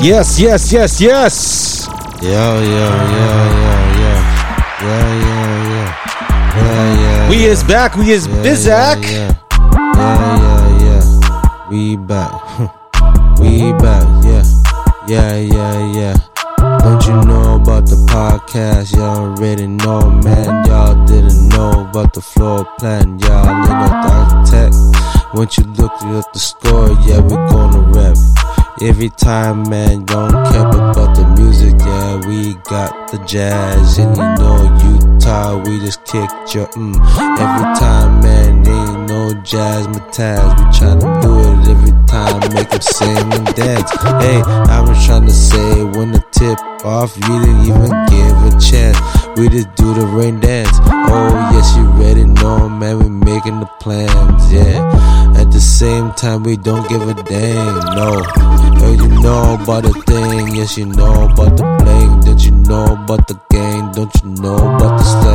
Yes, yes, yes, yes. Yo, yo, yo, yo, yo. Yeah, yeah, yeah. Yeah, yeah. We yeah. is back. We is Yeah, Bizak. Yeah, yeah, yeah, yeah. yeah. We back. we back. Yeah, yeah, yeah, yeah. Don't you know about the podcast? Y'all already know, man. Y'all didn't know about the floor plan. Y'all ain't no architect. Once you look at the score, yeah, we rap. Every time, man, don't care about the music. Yeah, we got the jazz, and you know Utah, we just kicked your mm. Every time, man, ain't no jazz, mataz. We tryna do it every time, make them sing and dance. Hey, I'm just tryna say when the tip off, you didn't even give a chance. We just do the rain dance. Oh yes, you ready? No, man, we making the plans. Yeah. At the same time, we don't give a damn. No. Oh, you know about the thing. Yes, you know about the bling. Don't you know about the gang? Don't you know about the slang?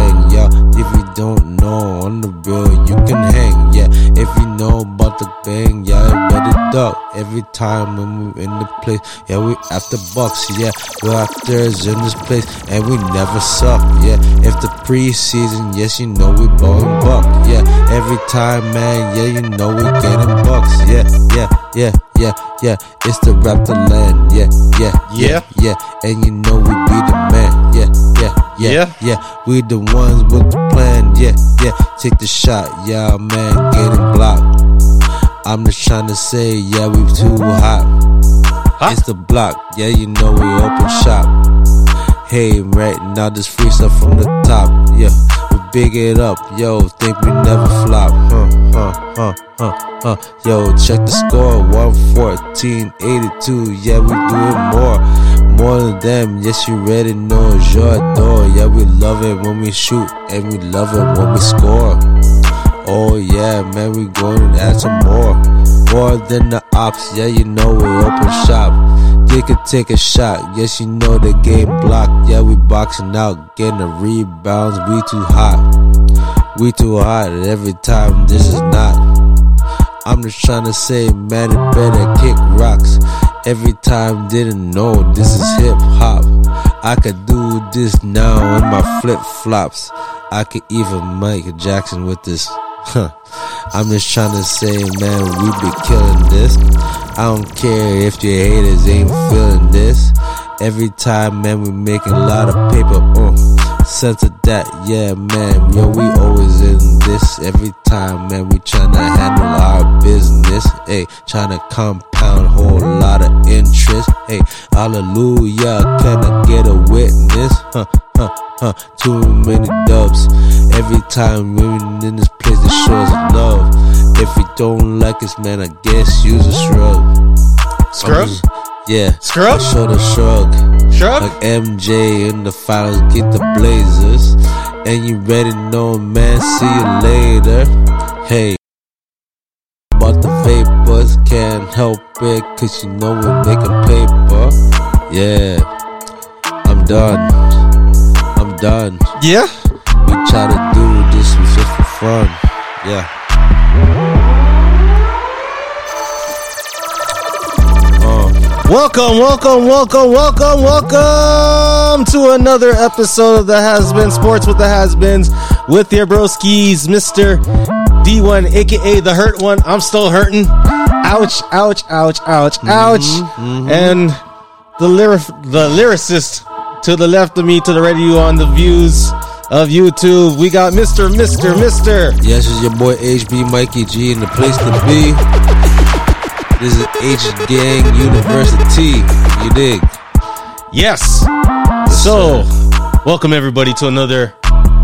Bang, yeah, better duck. Every time when we in the place, yeah, we after bucks. Yeah, we're actors in this place, and we never suck. Yeah. If the preseason, yes, you know we blowing buck. Yeah. Every time, man, yeah, you know we getting bucks. Yeah, yeah, yeah, yeah, yeah. It's the Raptor land. Yeah, yeah, yeah, yeah. And you know we be the man. Yeah, yeah, yeah, Yeah. yeah. We the ones with the plan. Yeah, yeah. Take the shot. Yeah, man, getting blocked. I'm just trying to say, yeah, we too hot. Hot? It's the block. Yeah, you know we open shop. Hey, right now this free stuff from the top. Yeah, we big it up. Yo, think we never flop. Huh, huh, huh, huh, huh. Yo, check the score. 114, 82. Yeah, we do it more. More than them. Yes, you ready? know it's your door. Yeah, we love it when we shoot. And we love it when we score. Oh yeah, man, we to add some more. More than the ops, yeah, you know we open shop. They could take a shot, yes, you know the game blocked. Yeah, we boxing out, getting the rebounds. We too hot, we too hot. Every time this is not. I'm just trying to say, man, it better kick rocks. Every time didn't know this is hip hop. I could do this now in my flip flops. I could even Michael Jackson with this. Huh. I'm just trying to say, man, we be killing this. I don't care if your haters ain't feeling this. Every time, man, we making a lot of paper. Uh, sense of that, yeah, man. Yo, we always in this. Every time, man, we tryna handle our business. Hey, tryna compound whole lot of interest. Hey, hallelujah, can I get a witness? Huh, huh, huh. Too many dubs. Every time women in this place, they show us love. If you don't like us, man, I guess use a shrug. Scrub? Yeah. Scrub? I show the shrug. Shrug? Like MJ in the finals, get the Blazers. And you ready know, man, see you later. Hey. About the vapors, can't help it, cause you know we're making paper. Yeah. I'm done. Done. Yeah. We try to do this was just for fun. Yeah. Uh, Welcome, welcome, welcome, welcome, welcome to another episode of the Has Been Sports with the Has Beens with your broskies, Mr. D1, aka the Hurt One. I'm still hurting. Ouch, ouch, ouch, ouch, ouch. And the lyric, the lyricist to the left of me, to the right of you on the views of YouTube, we got Mr. Mr. Mr. Yes, it's your boy HB Mikey G in the place to be. This is H Gang University. You dig? Yes. So, welcome everybody to another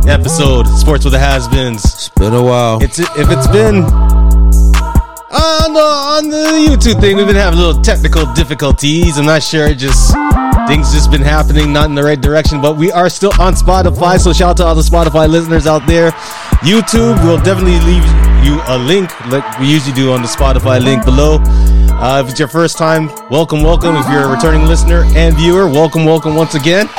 episode, Sports with the Has-Beens. It's been a while. It's if it's been on the on the YouTube thing, we've been having a little technical difficulties. I'm not sure, it just things just been happening, not in the right direction. But we are still on Spotify, so shout out to all the Spotify listeners out there. YouTube, we'll definitely leave you a link like we usually do on the Spotify link below. Uh, if it's your first time, welcome, welcome. If you're a returning listener and viewer, welcome, welcome once again.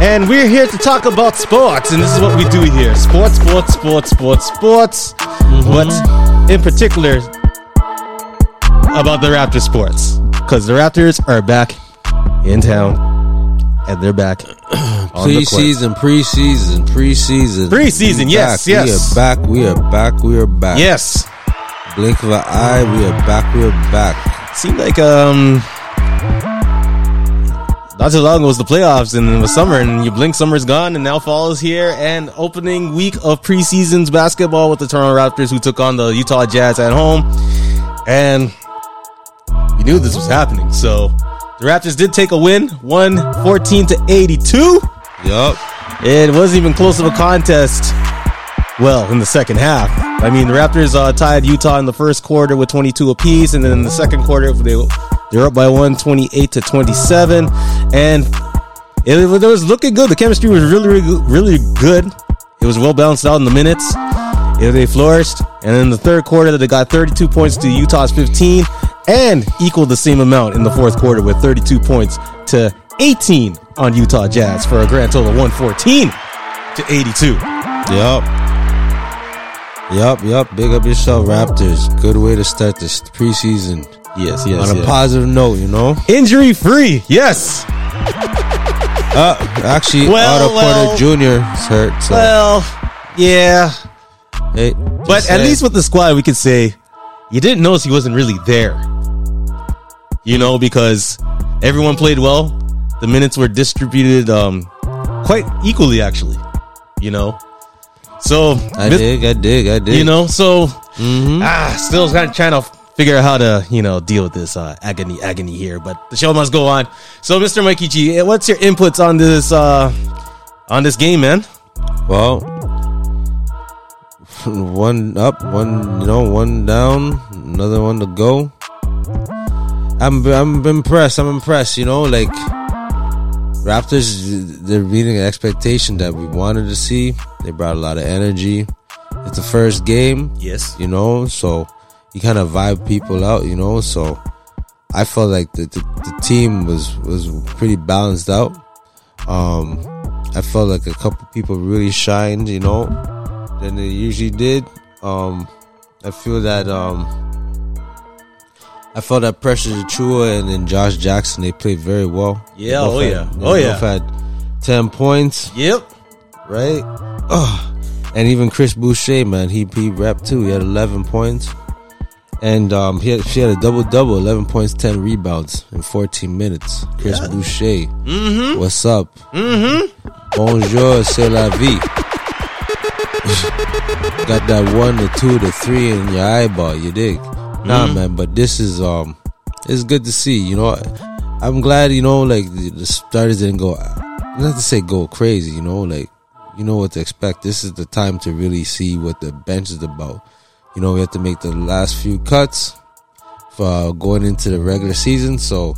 And we're here to talk about sports, and this is what we do here: sports, sports, sports, sports, sports. But in particular, about the Raptor sports. because the Raptors are back in town, and they're back on the court. Preseason, preseason, preseason. Preseason, We yes, back. yes. We are back. We are back. We are back. Yes, Blink of an eye. We are back. We are back. seemed like um. Not too long was the playoffs and it was summer and you blink summer's gone and now fall is here and opening week of preseasons basketball with the Toronto Raptors who took on the Utah Jazz at home. And you knew this was happening so the Raptors did take a win 114 to 82 Yup. it wasn't even close of a contest well in the second half. I mean the Raptors uh, tied Utah in the first quarter with 22 apiece and then in the second quarter they they're up by 128 to 27 and it, it was looking good the chemistry was really really, really good it was well balanced out in the minutes it, they flourished and in the third quarter they got 32 points to Utah's 15 and equaled the same amount in the fourth quarter with 32 points to 18 on Utah Jazz for a grand total of 114 to 82 Yep. Yup. Yup. Big up yourself, Raptors. Good way to start this preseason. Yes yes, On a yes. positive note, you know. injury free yes Uh, actually, Well, Otto well. Porter Jr. is hurt. So, well yeah hey, But at least with the squad, we could say you didn't notice he wasn't really there. You know, because everyone played well. The minutes were distributed um, quite equally, actually. You know, so I this- dig. I dig. I dig. you know, so Mm-hmm. ah, still kind of trying to figure out how to you know deal with this uh, agony agony here. But the show must go on. So, Mr. Mikey G, eh, what's your inputs on this uh, on this game, man? Well, one up, one you know, one down, another one to go. I'm I'm impressed. I'm impressed. You know, like Raptors, they're meeting an expectation that we wanted to see. They brought a lot of energy. It's the first game, Yes. you know, so you kind of vibe people out, you know. So I felt like the, the the team was was pretty balanced out. Um, I felt like a couple people really shined, you know, than they usually did. Um, I feel that um, I felt that Precious Achiuwa and then Josh Jackson they played very well. Yeah, oh had- yeah. Oh, yeah. had ten points, Yep. right? Ugh. And even Chris Boucher, man, he he repped too. He had eleven points. And um, he had, she had a double double, eleven points, ten rebounds in fourteen minutes. Chris Yeah. Boucher, Mm-hmm. what's up? Mm-hmm. Bonjour, c'est la vie. Got that one, the two, the three in your eyeball. You dig? Nah, Mhm. man. But this is um, it's good to see. You know, I'm glad. You know, like the, the starters didn't go. Not to say go crazy. You know, like you know what to expect. This is the time to really see what the bench is about. You know, we have to make the last few cuts for going into the regular season. So,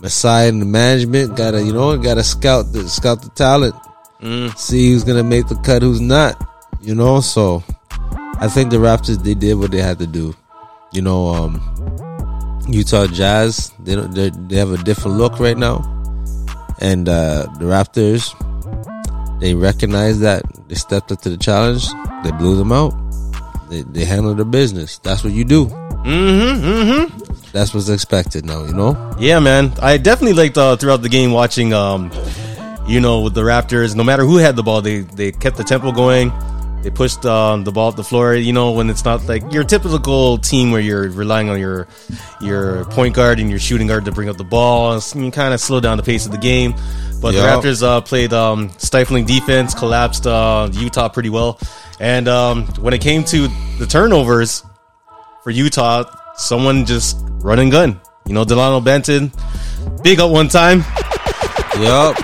Masai and the management gotta, you know, gotta scout the scout the talent Mm. see who's gonna make the cut, who's not. You know, so I think the Raptors they did what they had to do. You know, um, Utah Jazz they don't they they have a different look right now, and uh, the Raptors they recognize that they stepped up to the challenge. They blew them out. They they handled their business. That's what you do. Mm-hmm. Mm-hmm. That's what's expected now. You know. Yeah, man. I definitely liked uh, throughout the game watching, um, you know, with the Raptors. No matter who had the ball, they they kept the tempo going. They pushed um, the ball up the floor. You know, when it's not like your typical team where you're relying on your your point guard and your shooting guard to bring up the ball. and You kind of slow down the pace of the game. But Yeah. the Raptors uh, played um, stifling defense, collapsed uh, Utah pretty well. And um, when it came to the turnovers for Utah, someone just run and gun. You know, Dalano Banton, big up one time, Yep.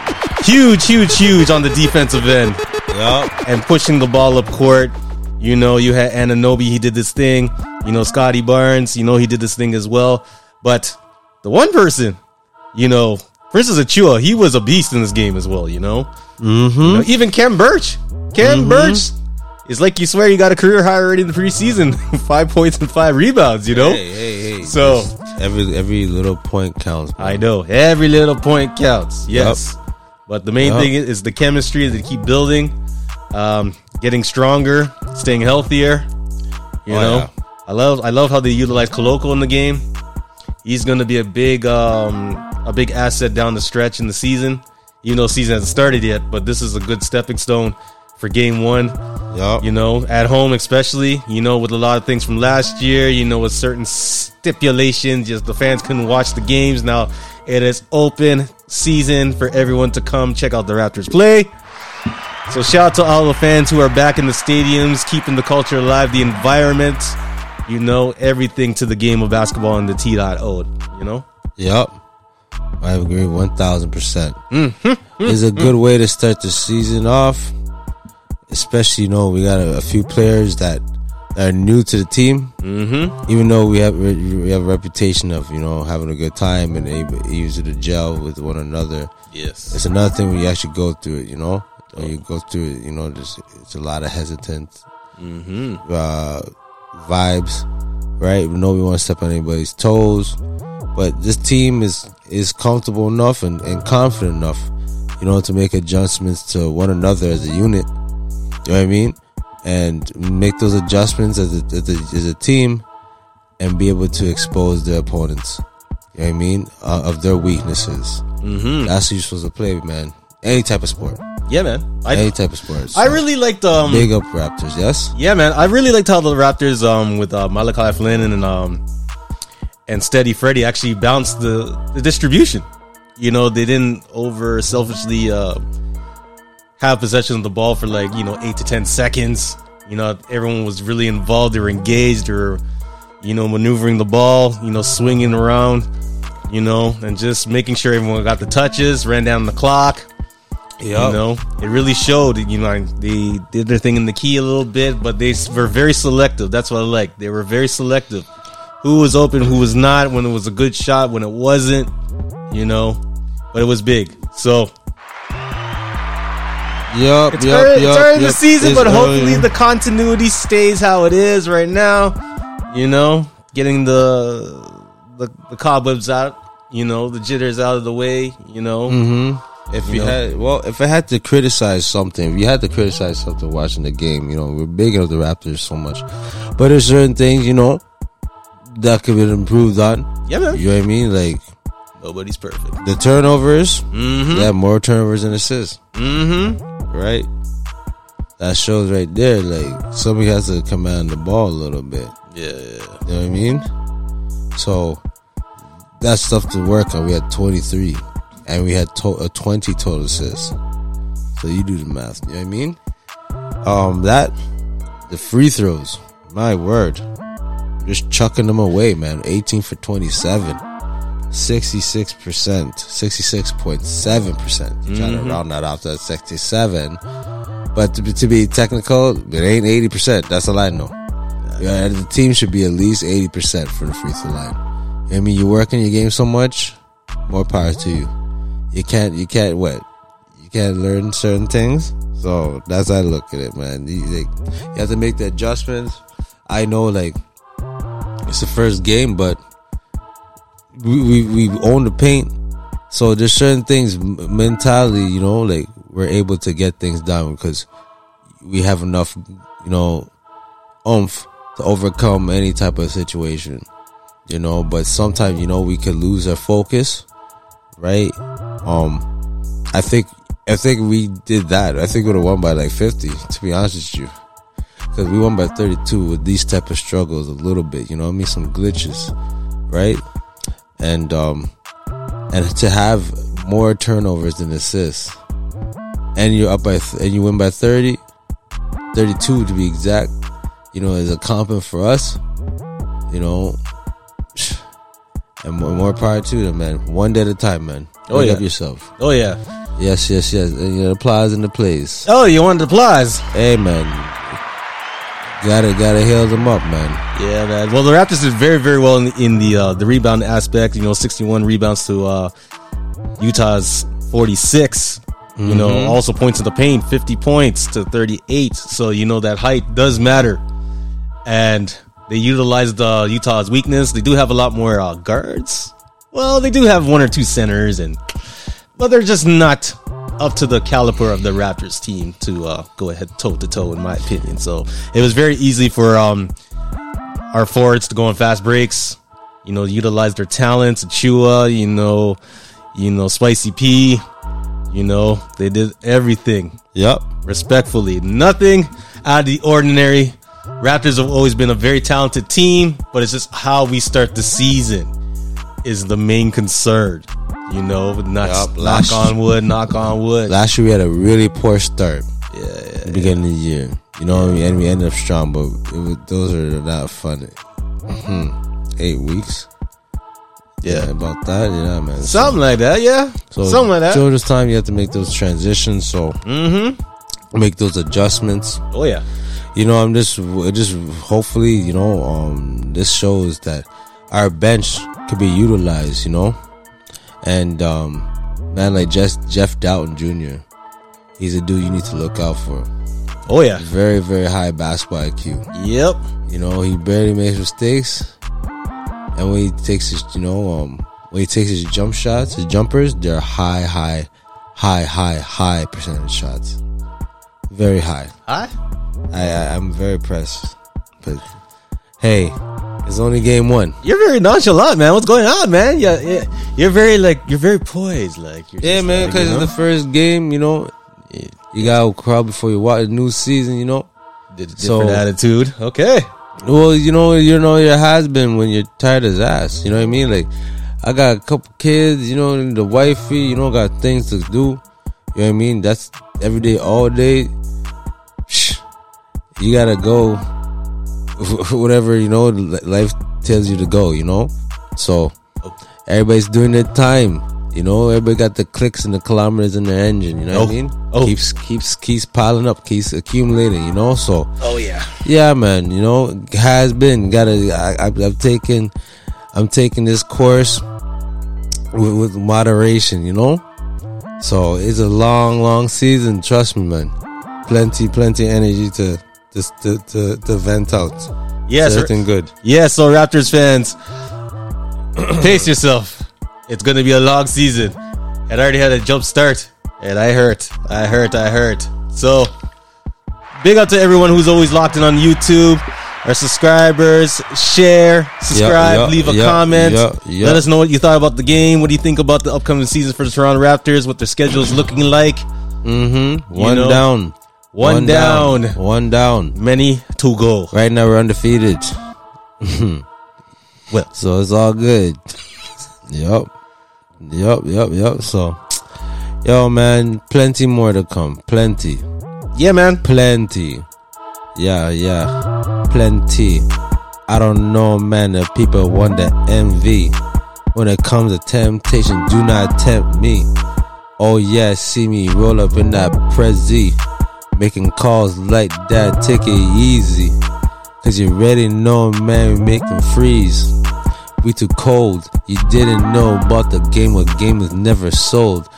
huge, huge, huge on the defensive end Yup. and pushing the ball up court. You know, you had Anunoby, he did this thing. You know, Scottie Barnes, you know, he did this thing as well. But the one person, you know, instance, Achiuwa, he was a beast in this game as well, you know? Mm-hmm. You know, even Khem Birch. Khem Birch is like you swear you got a career high already in the preseason. five points and five rebounds, you know? Hey, hey, hey. So- every every little point counts. man. I know every little point counts. Yes, but the main Yup. thing is, is the chemistry that keep building, um, getting stronger, staying healthier. You Oh, know, yeah. I love I love how they utilize Koloko in the game. He's going to be a big um, a big asset down the stretch in the season. Even though season hasn't started yet, but this is a good stepping stone for game one. Yup. You know, at home especially. You know, with a lot of things from last year. You know, with certain stipulations, just the fans couldn't watch the games. Now it is open season for everyone to come check out the Raptors play. So shout out to all the fans who are back in the stadiums, keeping the culture alive, the environment, you know, everything to the game of basketball and the T dot ode, you know? Yep. I agree one thousand percent. Mm-hmm. It's a good way to start the season off. Especially, you know, we got a, a few players that are new to the team. Mm-hmm. Even though we have we have a reputation of you know having a good time and able able to gel with one another. Yes. It's another thing when you actually go through it. You know, when you go through it, you know, there's it's a lot of hesitant Mm-hmm. uh, vibes, right? We know we want to step on anybody's toes, but this team is is comfortable enough and, and confident enough, you know, to make adjustments to one another as a unit. You know what I mean? And make those adjustments as a, as a, as a team, and be able to expose their opponents. You know what I mean? Uh, of their weaknesses. Mm-hmm. That's how you're supposed to play, man. Any type of sport. Yeah, man. I, Any type of sport. I really liked um big up Raptors. Yes. Yeah, man. I really liked how the Raptors um with uh, Malachi Flynn and um and Steady Freddie actually bounced the, the distribution. You know, they didn't over selfishly uh have possession of the ball for like, you know, 8 to 10 seconds. You know, everyone was really involved, they were engaged, they were you know, maneuvering the ball, you know, swinging around, you know, and just making sure everyone got the touches, ran down the clock. You know, it really showed. You know, they did their thing in the key a little bit, but they were very selective. That's what I like. They were very selective. Who was open, who was not. When it was a good shot, when it wasn't. You know, but it was big. So Yup, it's yup, early, yup, it's early in the season, but hopefully early. the continuity stays how it is right now. You know, getting the the, the cobwebs out. You know, the jitters out of the way. You know, Mm-hmm. If You you, know? had, well, if I had to criticize something, if you had to criticize something watching the game, you know, we're big into the Raptors so much, but there's certain things, you know, that could be improved on. yeah, man. You know what I mean? Like Nobody's perfect. the turnovers, Mm-hmm. they have more turnovers than assists, Mm-hmm. right? That shows right there, like somebody has to command the ball a little bit. Yeah. You know what I mean? So that's stuff to work on. We had 23, and we had to- uh, 20 total assists. So you do the math. You know what I mean? Um, that the free throws. My word, just chucking them away, man. 18 for 27. 66 percent, 66.7 percent. Trying to mm-hmm. round that off to 67, but to be, to be technical, it ain't 80 percent. That's all I know. Yeah, the team should be at least 80% for the free throw line. I mean, you work in your game so much, more power to you. You can't, you can't, what? You can't learn certain things. So that's how I look at it, man. You, like, you have to make the adjustments. I know, like, it's the first game, but we, we, we own the paint. So there's certain things, m- mentality, you know, like, we're able to get things done because we have enough, you know, oomph to overcome any type of situation, you know. But sometimes, you know, we could lose our focus, right? Um, I think, I think we did that. I think we would have won by like fifty, to be honest with you, because we won by thirty-two with these type of struggles a little bit. You know, I mean, some glitches, right? And um, and to have more turnovers than assists, and you're up by th- and you win by 30, 32 to be exact you know, is a compliment for us, you know, and more, more power to them, man. One day at a time, man. Oh, Pick yeah. up yourself. Oh yeah. Yes, yes, yes. And it applies in the place. Oh, you wanted applause? Hey, man. Gotta, gotta hail them up, man. Yeah, man. Well, the Raptors did very, very well in the, in the uh, the rebound aspect. You know, sixty-one rebounds to uh, Utah's forty-six. You know, also points in the paint, fifty points to thirty-eight. So you know that height does matter, and they utilized uh, Utah's weakness. They do have a lot more uh, guards. Well, they do have one or two centers, and but they're just not up to the caliber of the Raptors team to uh, go ahead toe to toe, in my opinion. So it was very easy for um, our forwards to go on fast breaks, you know, utilize their talents. Chua, you know, you know, Spicy P, you know, they did everything Yep. respectfully. Nothing out of the ordinary. Raptors have always been a very talented team, but it's just how we start the season is the main concern. You know, not Yup, knock on wood, knock on wood. Last year we had a really poor start. yeah, at the beginning of the year. You know, and we ended up strong, but it was, those are not fun. Hmm. Eight weeks. yeah. about that. Yeah, man. Something like that, yeah. So Something like that. Children's time, you have to make those transitions. So Mm-hmm. make those adjustments. Oh yeah. You know, I'm just, just hopefully, you know, um, this shows that our bench could be utilized. You know, and um, man, like Jeff Jeff Dowtin Jr. He's a dude you need to look out for. Oh yeah. Very, very high basketball IQ. Yep. You know, he barely makes mistakes. And when he takes his, you know, um, when he takes his jump shots, his jumpers, they're high, high, high, high, high percentage shots. Very high. Hi. I, I I'm very impressed. But hey, it's only game one. You're very nonchalant, man. What's going on, man? Yeah, yeah. You're very like you're very poised, like you're Yeah, man, because you know? it's the first game. You know, you gotta crowd before you watch the new season. You know. A so- different attitude. Okay. Well, you know, you know, your been when you're tired as ass. You know what I mean? Like, I got a couple kids. You know, and the wifey. You know, got things to do. You know what I mean? That's every day, all day. Shh. You gotta go. Whatever you know, life tells you to go. You know, so everybody's doing their time. You know, everybody got the clicks and the kilometers in their engine. You know what I Oh. mean? Oh. Keeps keeps keeps piling up, keeps accumulating. You know, so. Oh yeah. Yeah, man. You know, has been gotta. I, I, I've taken, I'm taking this course with, with moderation. You know, so it's a long, long season. Trust me, man. Plenty, plenty energy to just to, to, to vent out. Yes. Everything good. Yeah, so Raptors fans, pace yourself. It's gonna be a long season. It already had a jump start, and I hurt. I hurt. I hurt. So, big up to everyone who's always locked in on YouTube. Our subscribers, share, subscribe, yeah, leave a yeah, comment. yeah, yeah. Let us know what you thought about the game. What do you think about the upcoming season for the Toronto Raptors? What their schedule is looking like? Mm-hmm. One know, down. One down. One down. Many to go. Right now we're undefeated. Well, So it's all good. yep. Yep, yep, yep. So, yo, man, plenty more to come. Plenty. yeah, man. Plenty. Yeah, yeah. Plenty. I don't know, man, if people want the envy. When it comes to temptation, do not tempt me. Oh, yeah, see me roll up in that Prezi. Making calls like that, take it easy. Cause you already know, man, we making freeze. We too cold. You didn't know about the game, what game is never sold.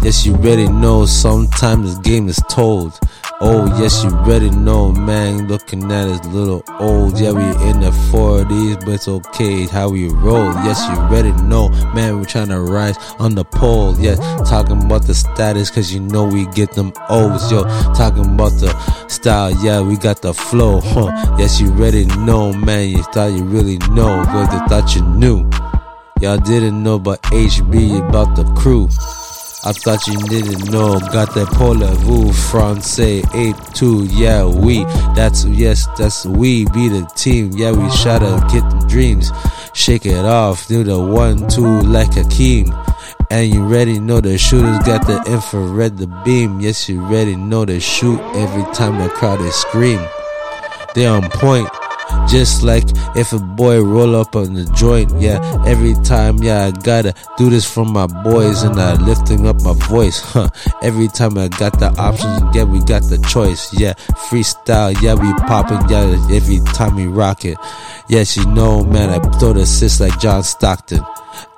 Yes, you already know, sometimes this game is told. Oh, yes, you already know, man, looking at us little old. Yeah, we in the 40s, but it's okay how we roll. Yes, you already know, man, we're trying to rise on the pole. Yeah, talking about the status, cause you know we get them O's. Yo, talking about the style, yeah, we got the flow. Huh. Yes, you already know, man, you thought you really know, but you thought you knew. Y'all didn't know about HB, about the crew. I thought you didn't know. Got that Polar Polavou Francais 8-2. Yeah, we. That's yes, that's we be the team. Yeah, we try to get them dreams. Shake it off. Do the one two like a king. And you ready know the shooters got the infrared, the beam. Yes, you ready know they shoot every time the crowd is scream. They on point. Just like if a boy roll up on the joint, yeah, every time, yeah, I gotta do this for my boys and I lifting up my voice, huh? Every time I got the options, yeah, we got the choice, yeah, freestyle, yeah, we popping, yeah, every time we rock it. Yes, you know, man, I throw the assist like John Stockton.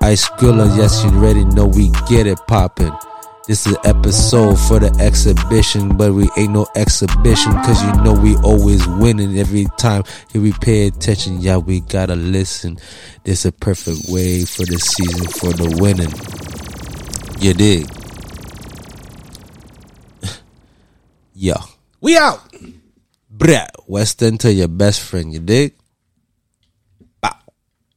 Ice Griller, yes, you already know we get it popping. This is episode for the exhibition, but we ain't no exhibition, cause you know we always winning every time. If we pay attention, yeah, we gotta listen. This a perfect way for the season for the winning. You dig? yeah. We out. Brah. West End to your best friend, you dig?